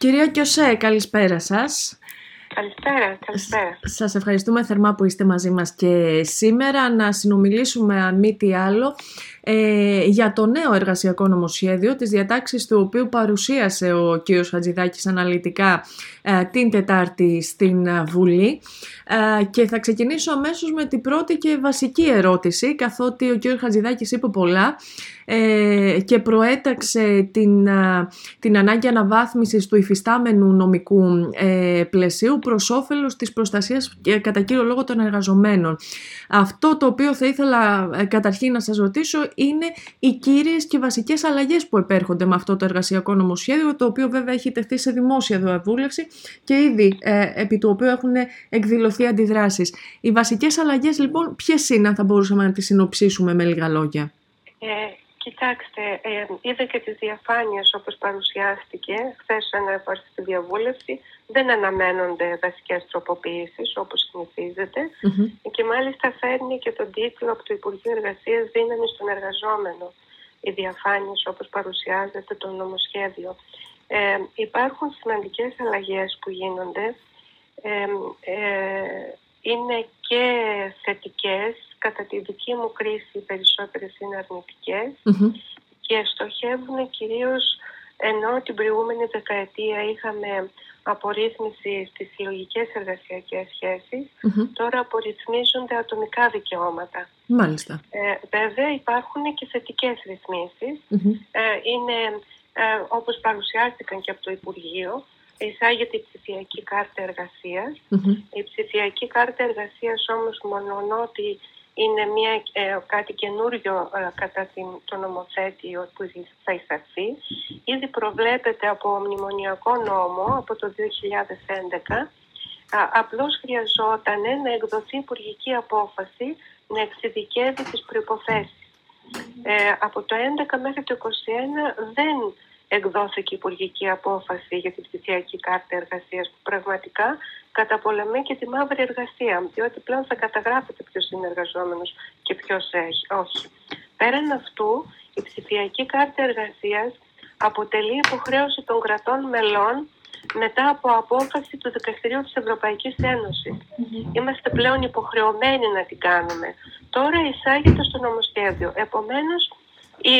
Κυρία Κιωσέ, καλησπέρα σας. Καλησπέρα, καλησπέρα. Σας ευχαριστούμε θερμά που είστε μαζί μας και σήμερα να συνομιλήσουμε αν μη τι άλλο ε, για το νέο εργασιακό νομοσχέδιο, τις διατάξεις του οποίου παρουσίασε ο κ. Χατζηδάκης αναλυτικά ε, την Τετάρτη στην ε, Βουλή. Ε, και θα ξεκινήσω αμέσως με την πρώτη και βασική ερώτηση, καθότι ο κ. Χατζηδάκης είπε πολλά και προέταξε την, την ανάγκη αναβάθμισης του υφιστάμενου νομικού πλαισίου προς όφελος της προστασίας κατά κύριο λόγο των εργαζομένων. Αυτό το οποίο θα ήθελα καταρχήν να σας ρωτήσω είναι οι κύριες και βασικές αλλαγές που επέρχονται με αυτό το εργασιακό νομοσχέδιο, το οποίο βέβαια έχει τεθεί σε δημόσια διαβούλευση και ήδη ε, επί του οποίου έχουν εκδηλωθεί αντιδράσεις. Οι βασικές αλλαγές λοιπόν ποιες είναι, αν θα μπορούσαμε να τις συνοψίσουμε με λίγα λόγια; Ε, κοιτάξτε, ε, είδα και τις διαφάνειες όπως παρουσιάστηκε χθες ένα στη διαβούλευση. Δεν αναμένονται βασικές τροποποιήσεις όπως και μάλιστα φέρνει και τον τίτλο από το Υπουργείο Εργασίας «Δύναμη στον εργαζόμενο» οι διαφάνειες όπως παρουσιάζεται το νομοσχέδιο. Ε, υπάρχουν σημαντικές αλλαγές που γίνονται. Ε, ε, είναι και θετικές, κατά τη δική μου κρίση οι περισσότερες είναι και στοχεύουν κυρίως ενώ την προηγούμενη δεκαετία είχαμε απορρίθμιση στις συλλογικές εργασιακές τώρα απορριθμίζονται ατομικά δικαιώματα. Μάλιστα. Ε, βέβαια υπάρχουν και θετικές Ε, είναι ε, όπως παρουσιάστηκαν και από το Υπουργείο, εισάγεται η ψηφιακή κάρτα Η ψηφιακή κάρτα εργασίας όμως μονονότι είναι μια, ε, κάτι καινούριο ε, κατά την, το νομοθέτιο που θα εισαχθεί. Ήδη προβλέπεται από μνημονιακό νόμο από το 2011. Α, απλώς χρειαζόταν να εκδοθεί υπουργική απόφαση να εξειδικεύει τις προϋποθέσεις. Ε, από το 2011 μέχρι το 2021 δεν εκδόθηκε υπουργική απόφαση για την ψηφιακή κάρτα εργασίας που πραγματικά καταπολεμεί και τη μαύρη εργασία, διότι πλέον θα καταγράφεται ποιος είναι εργαζόμενος και ποιος όχι. Πέραν αυτού, η ψηφιακή κάρτα εργασίας αποτελεί υποχρέωση των κρατών μελών μετά από απόφαση του Δικαστηρίου της Ευρωπαϊκής Είμαστε πλέον υποχρεωμένοι να την κάνουμε. Τώρα εισάγεται στο νομοσχέδιο. Επομένως, η,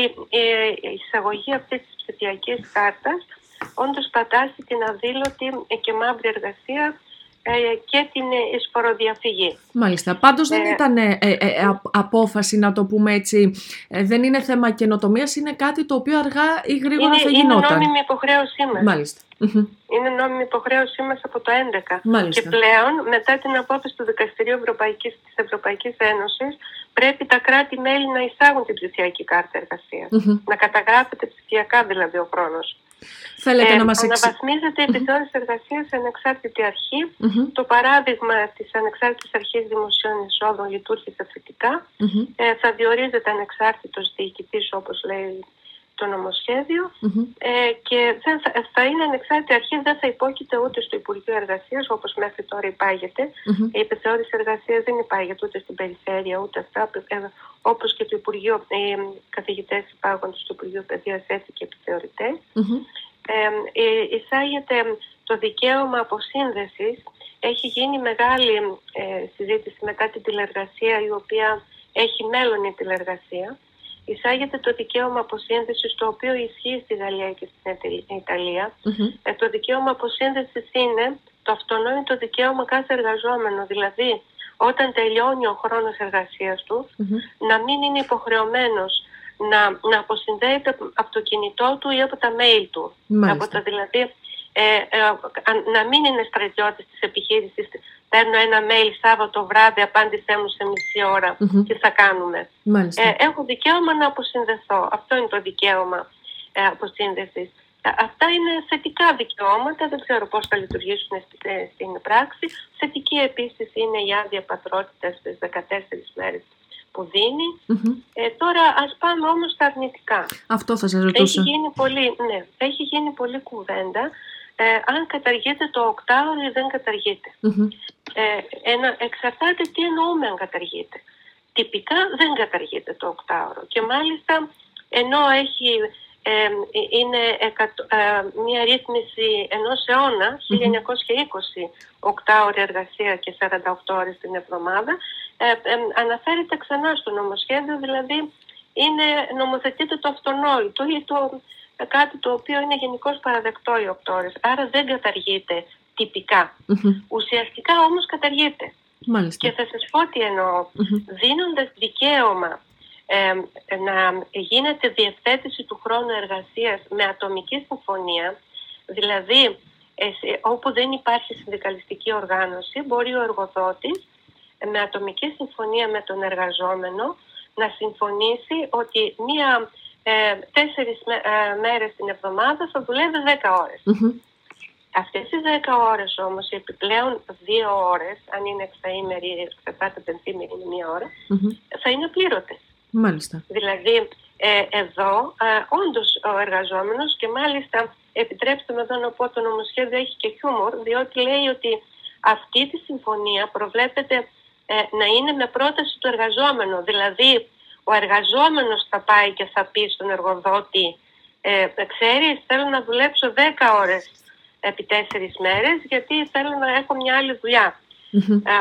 η εισαγωγή αυτής της ψηφιακής κάρτας όντως πατάσει την αδήλωτη και μαύρη εργασία ε, και την εισφοροδιαφυγή. Μάλιστα. Πάντως δεν ε, ήταν ε, απόφαση, να το πούμε έτσι, δεν είναι θέμα καινοτομίας, είναι κάτι το οποίο αργά ή γρήγορα είναι, θα γινόταν. Είναι νόμιμη υποχρέωσή μας. Μάλιστα. Είναι νόμιμη υποχρέωσή μας από το 2011. Και πλέον, μετά την απόφαση του Δικαστηρίου Ευρωπαϊκής, της Ευρωπαϊκής Ένωσης, πρέπει τα κράτη-μέλη να εισάγουν την ψηφιακή κάρτα Να καταγράφεται ψηφιακά δηλαδή ο χρόνος. Θέλετε ε, να μας Αναβαθμίζεται η επιθεώρηση εργασίας σε ανεξάρτητη Το παράδειγμα της ανεξάρτητης αρχής δημοσίων εισόδων λειτουργήσε θετικά. Ε, θα διορίζεται ανεξάρτητος διοικητής, όπως λέει το νομοσχέδιο ε, και δεν θα, θα είναι ανεξάρτητη αρχή, δεν θα υπόκειται ούτε στο Υπουργείο Εργασίας όπως μέχρι τώρα υπάγεται. Η επιθεώρηση εργασίας δεν υπάγεται ούτε στην περιφέρεια ούτε αυτά. Ε, όπως και το Υπουργείο, οι καθηγητές υπάγονται στο Υπουργείο Παιδείας έτσι και επιθεωρητέ. Ε, εισάγεται το δικαίωμα αποσύνδεσης. Έχει γίνει μεγάλη ε, συζήτηση μετά την τηλεργασία η οποία έχει μέλλον η τηλεργασία εισάγεται το δικαίωμα αποσύνδεσης, το οποίο ισχύει στη Γαλλία και στην Ιταλία. Ε, το δικαίωμα αποσύνδεσης είναι το αυτονόητο δικαίωμα κάθε εργαζόμενο. Δηλαδή, όταν τελειώνει ο χρόνος εργασίας του, να μην είναι υποχρεωμένος να, να αποσυνδέεται από το κινητό του ή από τα mail του. Από τα, δηλαδή, ε, ε, να μην είναι στρατιώτης της επιχείρησης παίρνω ένα mail Σάββατο βράδυ, απάντησέ μου σε μισή ώρα, mm-hmm. τι θα κάνουμε. Ε, έχω δικαίωμα να αποσυνδεθώ. Αυτό είναι το δικαίωμα ε, αποσύνδεσης. Ε, αυτά είναι θετικά δικαιώματα, δεν ξέρω πώς θα λειτουργήσουν ε, στην πράξη. Θετική επίσης είναι η άδεια πατρότητας στις 14 μέρες που δίνει. Ε, τώρα ας πάμε όμως στα αρνητικά. Αυτό θα σας ρωτούσα. Έχει γίνει πολύ, ναι, έχει γίνει πολύ κουβέντα ε, αν καταργείται το οκτάωρο ή δεν καταργειται Ε, ένα, εξαρτάται τι εννοούμε αν καταργείται. Τυπικά δεν καταργείται το οκτάωρο και μάλιστα ενώ έχει είναι μια ρύθμιση ενός αιώνα, 1920, 8 ώρες εργασία και 48 ώρες την εβδομάδα, αναφέρεται ξανά στο νομοσχέδιο, δηλαδή είναι, νομοθετείται το αυτονόητο ή το, κάτι το οποίο είναι γενικώς παραδεκτό οι 8 ώρες. Άρα δεν καταργείται τυπικά. Ουσιαστικά όμως καταργείται. Μάλιστα. Και θα σας πω τι εννοώ. Δίνοντας δικαίωμα να γίνεται διευθέτηση του χρόνου εργασίας με ατομική συμφωνία, δηλαδή όπου δεν υπάρχει συνδικαλιστική οργάνωση, μπορεί ο εργοδότης με ατομική συμφωνία με τον εργαζόμενο να συμφωνήσει ότι μία ε, τέσσερις ε, μέρες την εβδομάδα θα δουλεύει 10 ώρες. Αυτές οι 10 ώρες όμως, οι επιπλέον δύο ώρες, αν είναι εξαήμερη, εξαρτάται πενθήμερη είναι μία ώρα, θα είναι πλήρωτες. Μάλιστα. Δηλαδή, ε, εδώ ε, όντως ο εργαζόμενος και μάλιστα επιτρέψτε με εδώ να πω το νομοσχέδιο έχει και χιούμορ διότι λέει ότι αυτή τη συμφωνία προβλέπεται ε, να είναι με πρόταση του εργαζόμενου. Δηλαδή ο εργαζόμενος θα πάει και θα πει στον εργοδότη ε, ξέρεις θέλω να δουλέψω 10 ώρες επί τέσσερις μέρες γιατί θέλω να έχω μια άλλη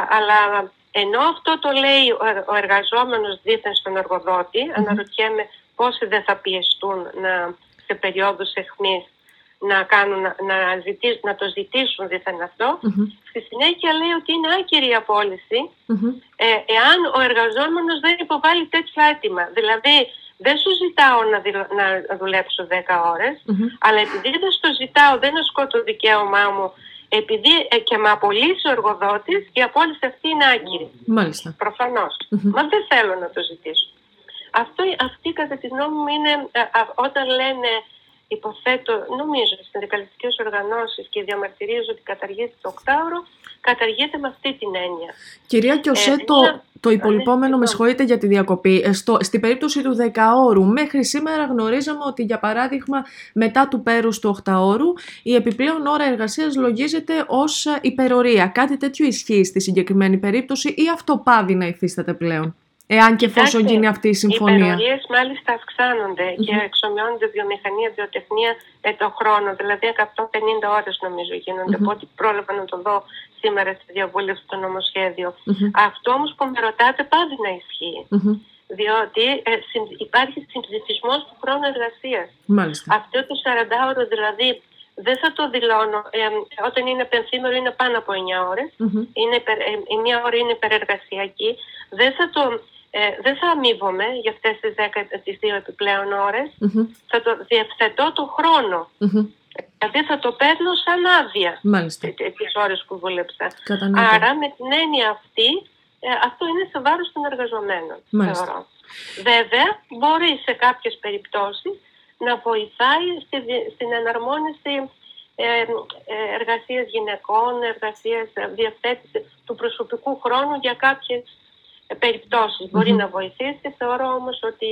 αλλά ενώ αυτό το λέει ο εργαζόμενος δίθεν στον εργοδότη, mm-hmm. αναρωτιέμαι πόσοι δεν θα πιεστούν να, σε περίοδους εχμής να, κάνουν, να, ζητήσουν, να το ζητήσουν δίθεν Στη συνέχεια λέει ότι είναι άκυρη η απόλυση. Ε, εάν ο εργαζόμενος δεν υποβάλει τέτοιο αίτημα. Δηλαδή δεν σου ζητάω να, να δουλέψω 10 ώρες, αλλά επειδή δεν στο ζητάω, δεν ασκώ το δικαίωμά μου επειδή ε, και με απολύσει ο εργοδότης, η απόλυση αυτή είναι άγκυρη. Μάλιστα. Προφανώς. Μα δεν θέλω να το ζητήσω. Αυτό, αυτή κατά τη γνώμη μου είναι ε, όταν λένε υποθέτω, νομίζω, στι συνδικαλιστικές οργανώσεις και διαμαρτυρίζω ότι καταργείται το οκτάωρο, καταργείται με αυτή την έννοια. Κυρία Κιωσέ, ε, το, το υπολοιπόμενο, με συγχωρείτε για τη διακοπή, ε, στο, στην περίπτωση του δεκαώρου, μέχρι σήμερα γνωρίζαμε ότι για παράδειγμα μετά του πέρους του οχταώρου η επιπλέον ώρα εργασίας λογίζεται ως υπερορία. Κάτι τέτοιο ισχύει στη συγκεκριμένη περίπτωση ή αυτό πάβει να υφίσταται πλέον; Εάν και εφόσον γίνει αυτή η συμφωνία. Οι υπερορίες μάλιστα και εξομοιώνονται βιομηχανία, βιοτεχνία ε, το χρόνο. Δηλαδή 150 ώρες νομίζω γίνονται. Mm-hmm. Από ό,τι πρόλαβα να το δω σήμερα στη διαβούλευση στο νομοσχέδιο. Αυτό όμως που με ρωτάτε πάβει να ισχύει. Διότι ε, υπάρχει συμψηφισμός του χρόνου εργασίας. Αυτό το 40ωρο δηλαδή δεν θα το δηλώνω. Ε, όταν είναι πενθήμερο είναι πάνω από 9 ώρες. Είναι ε, η μία ώρα είναι υπερεργασιακή. Δεν θα το ε, δεν θα αμείβομαι για αυτές τις, 10, τις δύο επιπλέον Θα το διευθετώ το χρόνο. Δηλαδή θα το παίρνω σαν άδεια Μάλιστα. τις ώρες που δούλεψα. Άρα με την έννοια αυτή ε, αυτό είναι σε βάρος των εργαζομένων. Θεωρώ. Βέβαια μπορεί σε κάποιες περιπτώσεις να βοηθάει στη, στην εναρμόνιση ε, ε, εργασίας γυναικών, εργασίας διευθέτηση του προσωπικού χρόνου για κάποιες περιπτώσεις μπορεί να βοηθήσει. Θεωρώ όμως ότι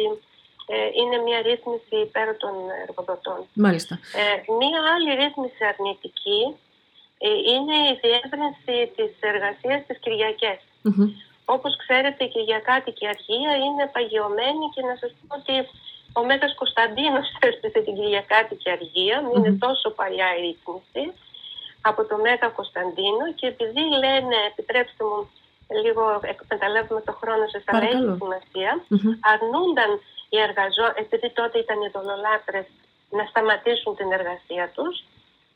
ε, είναι μια ρύθμιση υπέρ των εργοδοτών. Μάλιστα. Ε, μια άλλη ρύθμιση αρνητική ε, είναι η διεύρυνση της εργασίας στις κυριακές. Όπως ξέρετε και για κάτι και αργία είναι παγιωμένη και να σας πω ότι ο Μέγας Κωνσταντίνος έσπισε την Κυριακάτικη αργία, είναι τόσο παλιά η ρύθμιση από το Μέγα Κωνσταντίνο και επειδή λένε, επιτρέψτε μου λίγο εκμεταλλεύουμε το χρόνο σε θα έχει σημασία, mm-hmm. αρνούνταν οι εργαζόμενοι, επειδή τότε ήταν οι δολολάτρες να σταματήσουν την εργασία τους.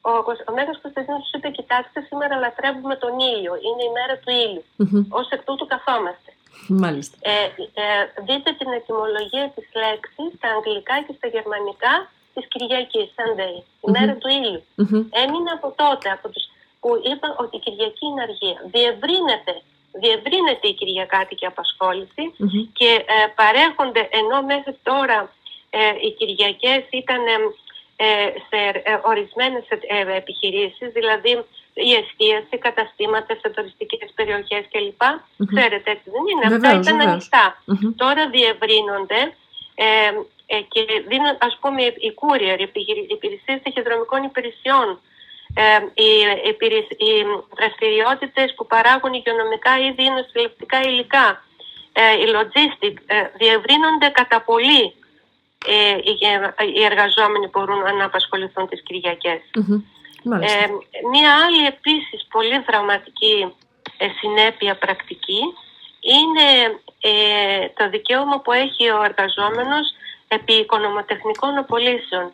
Ο, ο Μέγας Κωνσταντίνος τους είπε, κοιτάξτε, σήμερα λατρεύουμε τον ήλιο, είναι η μέρα του ήλιου. Mm-hmm. Ως εκ τούτου καθόμαστε. Μάλιστα. Ε, ε, δείτε την ετοιμολογία της λέξης στα αγγλικά και στα γερμανικά της Κυριακής, Sunday, η μέρα του ήλιου. Έμεινε από τότε, από τους που είπαν ότι η Κυριακή είναι αργία. Διευρύνεται διευρύνεται η κυριακάτικη και ε, παρέχονται ενώ μέχρι τώρα ε, οι Κυριακές ήταν ε, σε ορισμένες επιχειρήσεις, δηλαδή η εστίαση, καταστήματα σε τουριστικές περιοχές κλπ. Ξέρετε έτσι δεν είναι. Αυτά ήταν ανοιχτά. Τώρα διευρύνονται και δίνουν ας πούμε οι courier, οι υπηρεσίες ταχυδρομικών υπηρεσιών ε, οι, οι δραστηριότητες που παράγουν υγειονομικά ή δίνουν υλικά, ε, οι logistic, ε, διευρύνονται κατά πολύ ε, οι εργαζόμενοι μπορούν να απασχοληθούν τις κυριακες Ε, μία άλλη επίσης πολύ δραματική ε, συνέπεια πρακτική είναι ε, το δικαίωμα που έχει ο εργαζόμενος επί οικονομοτεχνικών απολύσεων.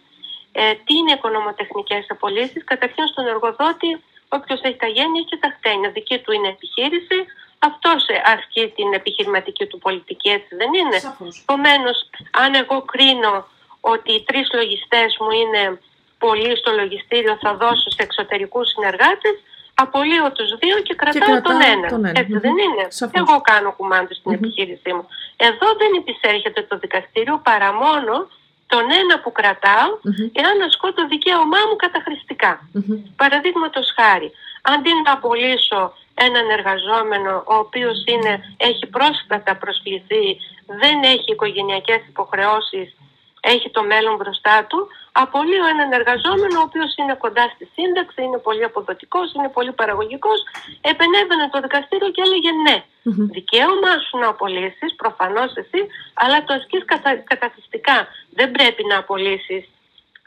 Ε, τι είναι οικονομοτεχνικές απολύσεις; Καταρχήν στον εργοδότη όποιος έχει τα γένεια και τα χτένια. Δική του είναι επιχείρηση, αυτός ασκεί την επιχειρηματική του πολιτική, έτσι δεν είναι; Επομένως, αν εγώ κρίνω ότι οι τρεις λογιστές μου είναι πολλοί στο λογιστήριο, θα δώσω σε εξωτερικούς συνεργάτες, απολύω τους δύο και κρατάω, τον, ένα. τον ένα. Έτσι δεν είναι; Εγώ κάνω κουμάντι στην επιχείρησή μου. Εδώ δεν επισέρχεται το δικαστήριο παρά μόνο τον ένα που κρατάω εάν ασκώ το δικαίωμά μου καταχρηστικά. Mm-hmm. Παραδείγματος χάρη, αντί να απολύσω έναν εργαζόμενο ο οποίος είναι, έχει πρόσφατα προσκληθεί, δεν έχει οικογενειακές υποχρεώσεις έχει το μέλλον μπροστά του, απολύω έναν εργαζόμενο ο οποίος είναι κοντά στη σύνταξη, είναι πολύ αποδοτικός, είναι πολύ παραγωγικός, επενέβαινε το δικαστήριο και έλεγε ναι, δικαίωμα σου να απολύσεις, προφανώς εσύ, αλλά το ασκείς κατα, καταφυστικά. Δεν πρέπει να απολύσεις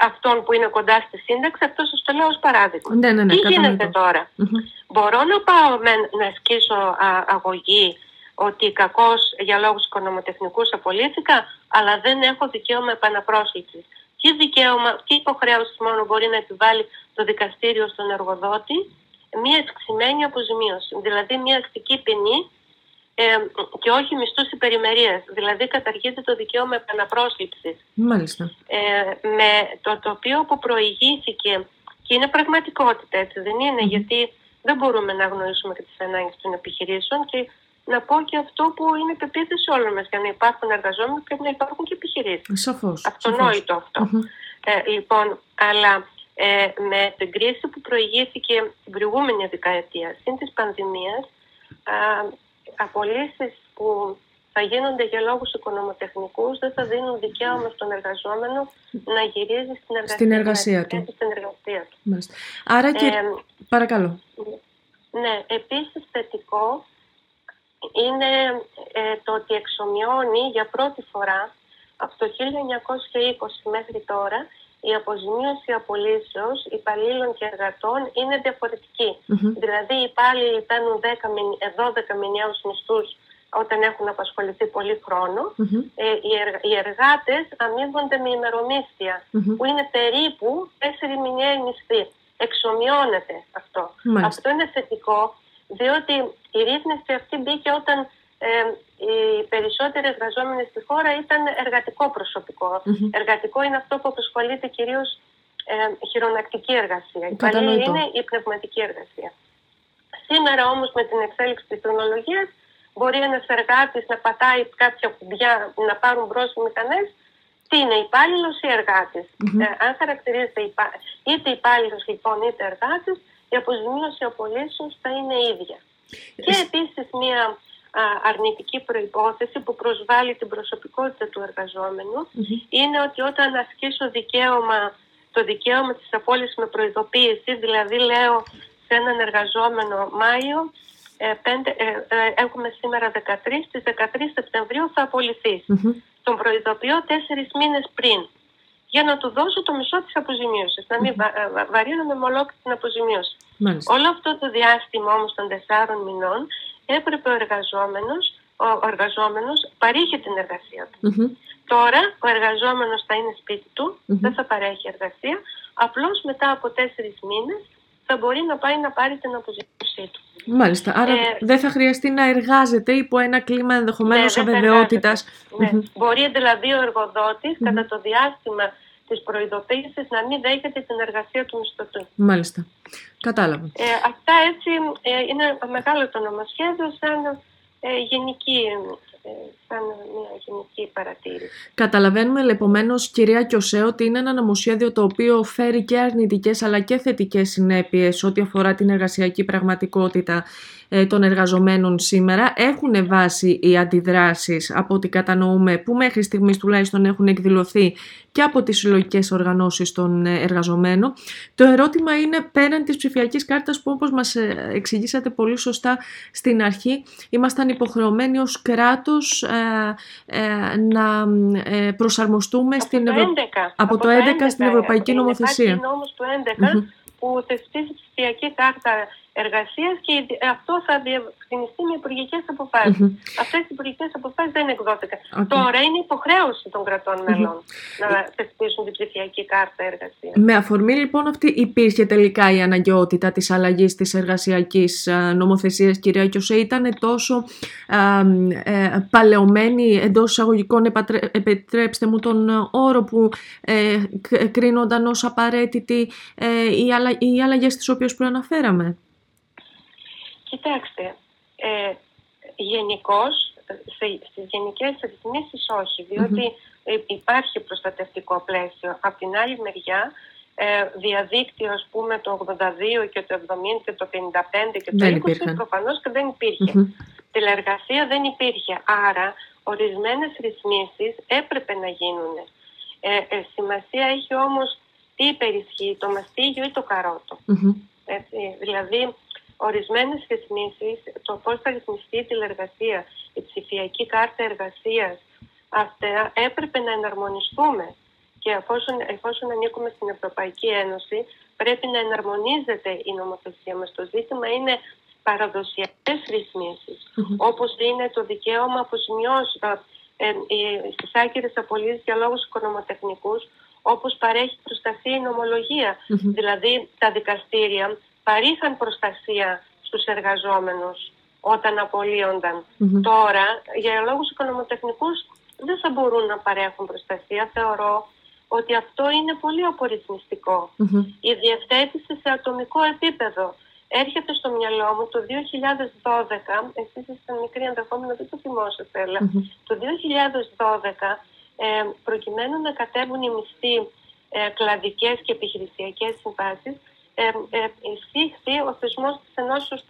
αυτόν που είναι κοντά στη σύνταξη, αυτός σας το λέω ως παράδειγμα. Ναι, ναι, ναι, Τι γίνεται Μπορώ να πάω να ασκήσω αγωγή ότι κακώς για λόγους οικονομοτεχνικούς απολύθηκα, αλλά δεν έχω δικαίωμα επαναπρόσληψης. Τι δικαίωμα, τι υποχρέωση μόνο μπορεί να επιβάλλει το δικαστήριο στον εργοδότη, μία εξξημένη αποζημίωση, δηλαδή μία αστική ποινή ε, και όχι μισθούς υπερημερία. Δηλαδή καταργείται το δικαίωμα επαναπρόσληψης. Μάλιστα. Ε, με το τοπίο που προηγήθηκε και είναι πραγματικότητα, έτσι δεν ειναι γιατί δεν μπορούμε να γνωρίσουμε και τις ανάγκες των επιχειρήσεων και να πω και αυτό που είναι πεποίθηση όλων μας. Για να υπάρχουν εργαζόμενοι πρέπει να υπάρχουν και επιχειρήσεις. Σαφώς. Αυτονόητο αυτό. Ε, λοιπόν, αλλά ε, με την κρίση που προηγήθηκε την προηγούμενη δεκαετία, συν της πανδημίας, απολύσεις που θα γίνονται για λόγους οικονομοτεχνικούς δεν θα δίνουν δικαίωμα στον εργαζόμενο να γυρίζει στην εργασία, στην εργασία του. Στην εργασία του. Άρα και... Ε, παρακαλώ. Ναι, επίσης θετικό είναι ε, το ότι εξομοιώνει για πρώτη φορά από το 1920 μέχρι τώρα η αποζημίωση απολύσεως υπαλλήλων και εργατών είναι Δηλαδή οι υπάλληλοι παίρνουν 12 μηνιαίους μισθούς όταν έχουν απασχοληθεί πολύ Ε, οι, εργ, οι εργάτες αμείβονται με ημερομισθια που είναι περίπου 4 μηνιαίοι μισθοί. Εξομοιώνεται αυτό. Αυτό είναι θετικό διότι η ρύθμιση αυτή μπήκε όταν ε, οι περισσότεροι εργαζόμενοι στη χώρα ήταν εργατικό Εργατικό είναι αυτό που απασχολείται κυρίως ε, χειρονακτική εργασία. Η παλή είναι η πνευματική εργασία. Σήμερα όμως με την εξέλιξη της τεχνολογία μπορεί ένας εργάτης να πατάει κάποια κουμπιά να πάρουν μπρος οι μηχανές. Τι είναι, υπάλληλος ή εργατη Ε, αν χαρακτηρίζεται υπά... είτε υπάλληλος λοιπόν είτε εργάτης, η αποζημίωση απολύσεω θα είναι ίδια. Και επίσης μια αρνητική προϋπόθεση που προσβάλλει την προσωπικότητα του εργαζομενου είναι ότι όταν ασκήσω δικαίωμα, το δικαίωμα της απόλυσης με προειδοποίηση, δηλαδή λέω σε έναν εργαζόμενο Μάιο, ε, ε, ε, έχουμε σήμερα 13, στις 13 Σεπτεμβρίου θα απολυθεις Τον προειδοποιώ τέσσερις μήνες πριν για να του δώσω το μισό της αποζημίωσης, να μην βα, με ολόκληρη την αποζημίωση. Όλο αυτό το διάστημα όμως των τεσσάρων μηνών έπρεπε ο εργαζόμενος, ο εργαζόμενος παρήχε την εργασία του. Τώρα ο εργαζόμενος θα είναι σπίτι του, δεν θα παρέχει εργασία, απλώς μετά από τέσσερις μήνες θα μπορεί να πάει να πάρει την αποζημίωσή του. Μάλιστα. Άρα ε, δεν θα χρειαστεί να εργάζεται υπό ένα κλίμα ενδεχομένως ναι, αβεβαιότητας. Ναι. Μπορεί δηλαδή ο εργοδοτη κατά το διάστημα της προειδοποίησης να μην δέχεται την εργασία του μισθωτού. Μάλιστα. Κατάλαβα. Ε, αυτά έτσι ε, είναι μεγάλο το νομοσχέδιο σαν ε, γενική ε, σαν μια γενική παρατήρηση. Καταλαβαίνουμε επομένως, κυρία Κιωσέ, ότι είναι ένα νομοσχέδιο το οποίο φέρει και αρνητικές αλλά και θετικές συνέπειες ό,τι αφορά την εργασιακή πραγματικότητα ε, των εργαζομένων σήμερα. Έχουν βάσει οι αντιδράσεις από ό,τι κατανοούμε που μέχρι στιγμής τουλάχιστον έχουν εκδηλωθεί και από τις συλλογικές οργανώσεις των ε, εργαζομένων. Το ερώτημα είναι πέραν της ψηφιακής κάρτας που όπως μας ε, εξηγήσατε πολύ σωστά στην αρχή ήμασταν υποχρεωμένοι ως κράτος να προσαρμοστούμε από στην το Ευρω... 11, από, το 11, στην Ευρωπαϊκή Νομοθεσία. Υπάρχει νόμος του 11 που θεσπίζει ψηφιακή κάρτα εργασίας και αυτό θα διευκρινιστεί με υπουργικές αποφάσεις. Mm-hmm. Αυτές οι υπουργικές αποφάσεις δεν εκδόθηκαν. Τώρα είναι υποχρέωση των κρατών μελών να θεσπίσουν την ψηφιακή κάρτα εργασίας. Με αφορμή λοιπόν αυτή, υπήρχε τελικά η αναγκαιότητα της αλλαγής της εργασιακής νομοθεσίας, κυρία Κιωσέ, ήταν τόσο ε, παλαιωμένη εντός εισαγωγικών, επιτρέψτε μου τον όρο που ε, κρίνονταν ως απαραίτητη ε, οι αλλαγές τις οποίες προαναφέραμε; Κοιτάξτε, ε, γενικώς, στις γενικές ρυθμίσεις όχι, υπάρχει προστατευτικό πλαίσιο. Από την άλλη μεριά, ε, διαδίκτυο, ας πούμε, το 82 και το 70 και το 55 και το 20 προφανώς και δεν υπήρχε. Τηλεργασία δεν υπήρχε. Άρα, ορισμένες ρυθμίσεις έπρεπε να γίνουν. Ε, ε, σημασία έχει όμως τι υπερισχύει, το μαστίγιο ή το καρότο. δηλαδή, ορισμένες ρυθμίσεις, το πώς θα ρυθμιστεί η τηλεργασία, η ψηφιακή κάρτα εργασίας, αυτά έπρεπε να εναρμονιστούμε. Και εφόσον, εφόσον ανήκουμε στην Ευρωπαϊκή Ένωση, πρέπει να εναρμονίζεται η νομοθεσία μας. Το ζήτημα είναι παραδοσιακές ρυθμίσεις, mm-hmm. όπως είναι το δικαίωμα αποζημιώσεων ε, ε, στις άκυρες απολύσεις για λόγους οικονομοτεχνικούς, όπως παρέχει προστασία η νομολογία. Δηλαδή τα δικαστήρια παρήχαν προστασία στους εργαζόμενους όταν Τώρα, για λόγους οικονομοτεχνικούς, δεν θα μπορούν να παρέχουν προστασία. Θεωρώ ότι αυτό είναι πολύ Η διευθέτηση σε ατομικό επίπεδο έρχεται στο μυαλό μου το 2012, εσείς είστε μικροί ενδεχόμενο δεν το θυμόσαστε, το 2012 ε, προκειμένου να κατέβουν οι μισθοί ε, κλαδικές και επιχειρησιακές συμβάσεις, ε, εισήχθη ο θεσμός της ενώσεως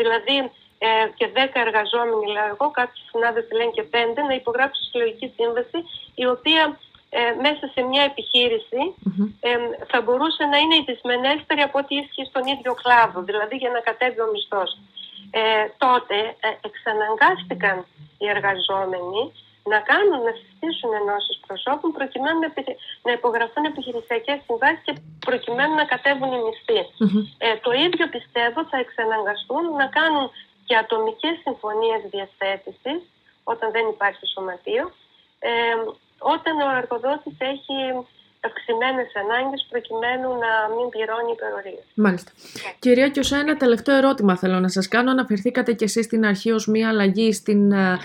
Δηλαδή ε, και 10 εργαζόμενοι, λέω εγώ, κάποιοι συνάδελφοι λένε και 5, να υπογράψουν συλλογική σύμβαση, η οποία ε, μέσα σε μια επιχείρηση ε, θα μπορούσε να είναι η δυσμενέστερη από ό,τι ίσχυε στον ίδιο κλάδο, δηλαδή για να κατέβει ο μισθός. Ε, τότε ε, εξαναγκάστηκαν οι εργαζόμενοι να κάνουν, να συστήσουν ενώσεις προσώπων προκειμένου να υπογραφούν επιχειρησιακές συμβάσεις και προκειμένου να κατέβουν οι μισθοι Ε, το ίδιο πιστεύω θα εξαναγκαστούν να κάνουν και ατομικές συμφωνίες διαθέτησης όταν δεν υπάρχει σωματείο, ε, όταν ο εργοδότης έχει αυξημένες ανάγκες προκειμένου να μην πληρώνει υπερορίες. Μάλιστα. Yeah. Κυρία Κιωσά, ένα τελευταίο ερώτημα θέλω να σας κάνω. Αναφερθήκατε κι εσείς στην αρχή ως μία αλλαγή στην, ε,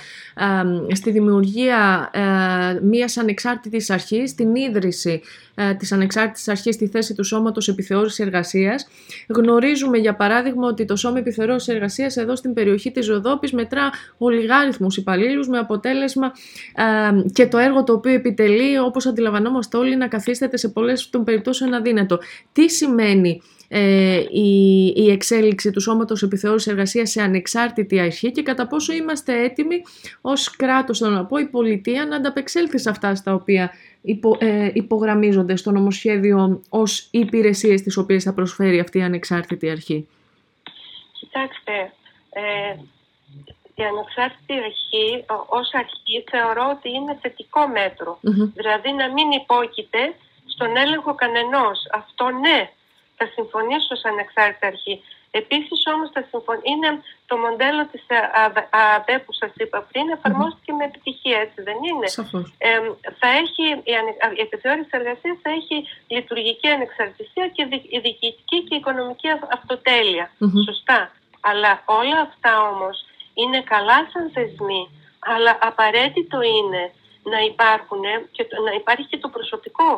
ε, στη δημιουργία ε, μίας ανεξάρτητης αρχής, την ίδρυση ε, της ανεξάρτητης αρχής στη θέση του Σώματος Επιθεώρησης Εργασίας. Γνωρίζουμε για παράδειγμα ότι το Σώμα Επιθεώρησης Εργασίας εδώ στην περιοχή της Ροδόπης μετρά ολιγάριθμους υπαλλήλους με αποτέλεσμα ε, και το έργο το οποίο επιτελεί όπως αντιλαμβανόμαστε όλοι να καθίσταται σε πολλές των περιπτώσεων αδύνατο. Τι σημαίνει ε, η, η εξέλιξη του Σώματος Επιθεώρησης Εργασίας σε ανεξάρτητη αρχή και κατά πόσο είμαστε έτοιμοι ως κράτος, θέλω να πω, η πολιτεία να ανταπεξέλθει σε αυτά στα οποία υπο, ε, υπογραμμίζονται στο νομοσχέδιο ως υπηρεσίες τις οποίες θα προσφέρει αυτή η ανεξάρτητη αρχή; Κοιτάξτε, ε, η ανεξάρτητη αρχή ως αρχή θεωρώ ότι είναι θετικό Δηλαδή να μην υπόκειται στον έλεγχο κανενός. Αυτό ναι, θα συμφωνήσω σαν ανεξάρτητη αρχή. Επίσης όμως θα είναι το μοντέλο της ΑΔΕ που σας είπα πριν εφαρμόστηκε με επιτυχία, έτσι δεν είναι; Ε, θα έχει, η επιθεώρηση εργασίας θα έχει λειτουργική ανεξαρτησία και η διοικητική και οικονομική Σωστά. Αλλά όλα αυτά όμως είναι καλά σαν θεσμοί, αλλά απαραίτητο είναι να υπάρχουν και να υπάρχει και το προσωπικό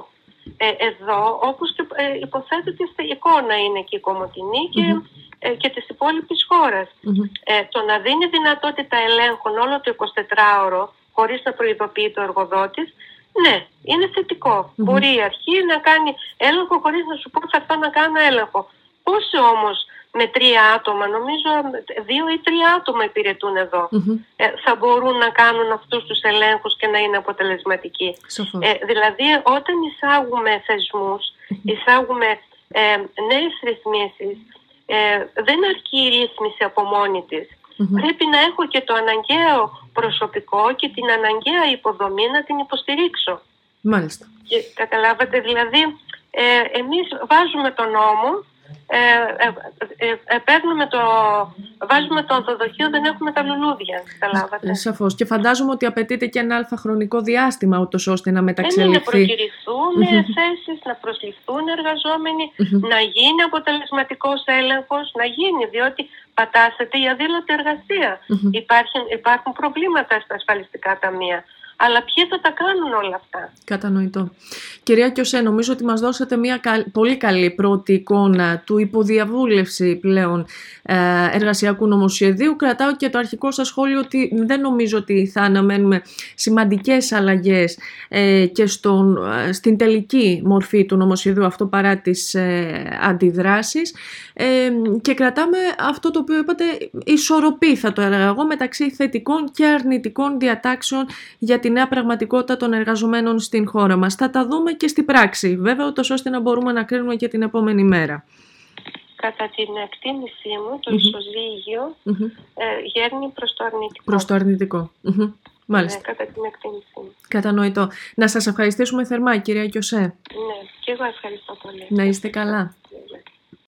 ε, εδώ, όπως και ε, υποθέτω ότι η εικόνα είναι και η Κομωτινή και, mm-hmm. ε, και της υπόλοιπης χώρας. Ε, το να δίνει δυνατότητα ελέγχων όλο το 24ωρο χωρίς να προειδοποιεί το εργοδότης, ναι, είναι Μπορεί η αρχή να κάνει έλεγχο χωρίς να σου πω θα έρθω να κάνω έλεγχο. Πώς όμως με τρία άτομα, νομίζω δύο ή τρία άτομα υπηρετούν ε, θα μπορούν να κάνουν αυτούς τους ελέγχους και να είναι αποτελεσματικοί. Ε, δηλαδή όταν εισάγουμε θεσμούς, εισάγουμε ε, νέες ρυθμίσεις, ε, δεν αρκεί η ρύθμιση από μόνη της. πρέπει να έχω και το αναγκαίο προσωπικό και την αναγκαία υποδομή να την υποστηρίξω. Μάλιστα. Και, καταλάβατε, δηλαδή ε, εμείς βάζουμε τον νόμο ε, ε, ε, ε, παίρνουμε το, βάζουμε το οδοδοχείο, δεν έχουμε τα λουλούδια, καταλάβατε. Ε, σαφώς. Και φαντάζομαι ότι απαιτείται και ένα αλφα χρονικό διάστημα, ούτως ώστε να μεταξελιχθεί. να προκυρηθούν θέσεις, να προσληφθούν να γίνει αποτελεσματικός έλεγχος, να γίνει, διότι πατάσσεται η αδήλωτη εργασία. Υπάρχουν, υπάρχουν προβλήματα στα ασφαλιστικά ταμεία. Αλλά ποιοι θα τα κάνουν όλα αυτά; Κατανοητό. Κυρία Κιωσέ, νομίζω ότι μας δώσατε μια πολύ καλή πρώτη εικόνα του υποδιαβούλευση πλέον ε, εργασιακού νομοσχεδίου. Κρατάω και το αρχικό σας σχόλιο ότι δεν νομίζω ότι θα αναμένουμε σημαντικές αλλαγές ε, και στον, ε, στην τελική μορφή του νομοσχεδίου αυτό παρά τις αντιδράσεις. Και κρατάμε αυτό το οποίο είπατε ισορροπή θα το έλεγα εγώ μεταξύ θετικών και αρνητικών διατάξεων για τη νέα πραγματικότητα των εργαζομένων στην χώρα μας. Θα τα δούμε και στην πράξη, βέβαια, ούτως ώστε να μπορούμε να κρίνουμε και την επόμενη μέρα. Κατά την εκτίμησή μου, το mm ισοζύγιο ε, γέρνει προς το αρνητικό. Προς το αρνητικό. Μάλιστα. Ναι, κατά την εκτίμησή μου. Κατανοητό. Να σας ευχαριστήσουμε θερμά, κυρία Κιωσέ. Ναι, και εγώ ευχαριστώ πολύ. Να είστε καλά.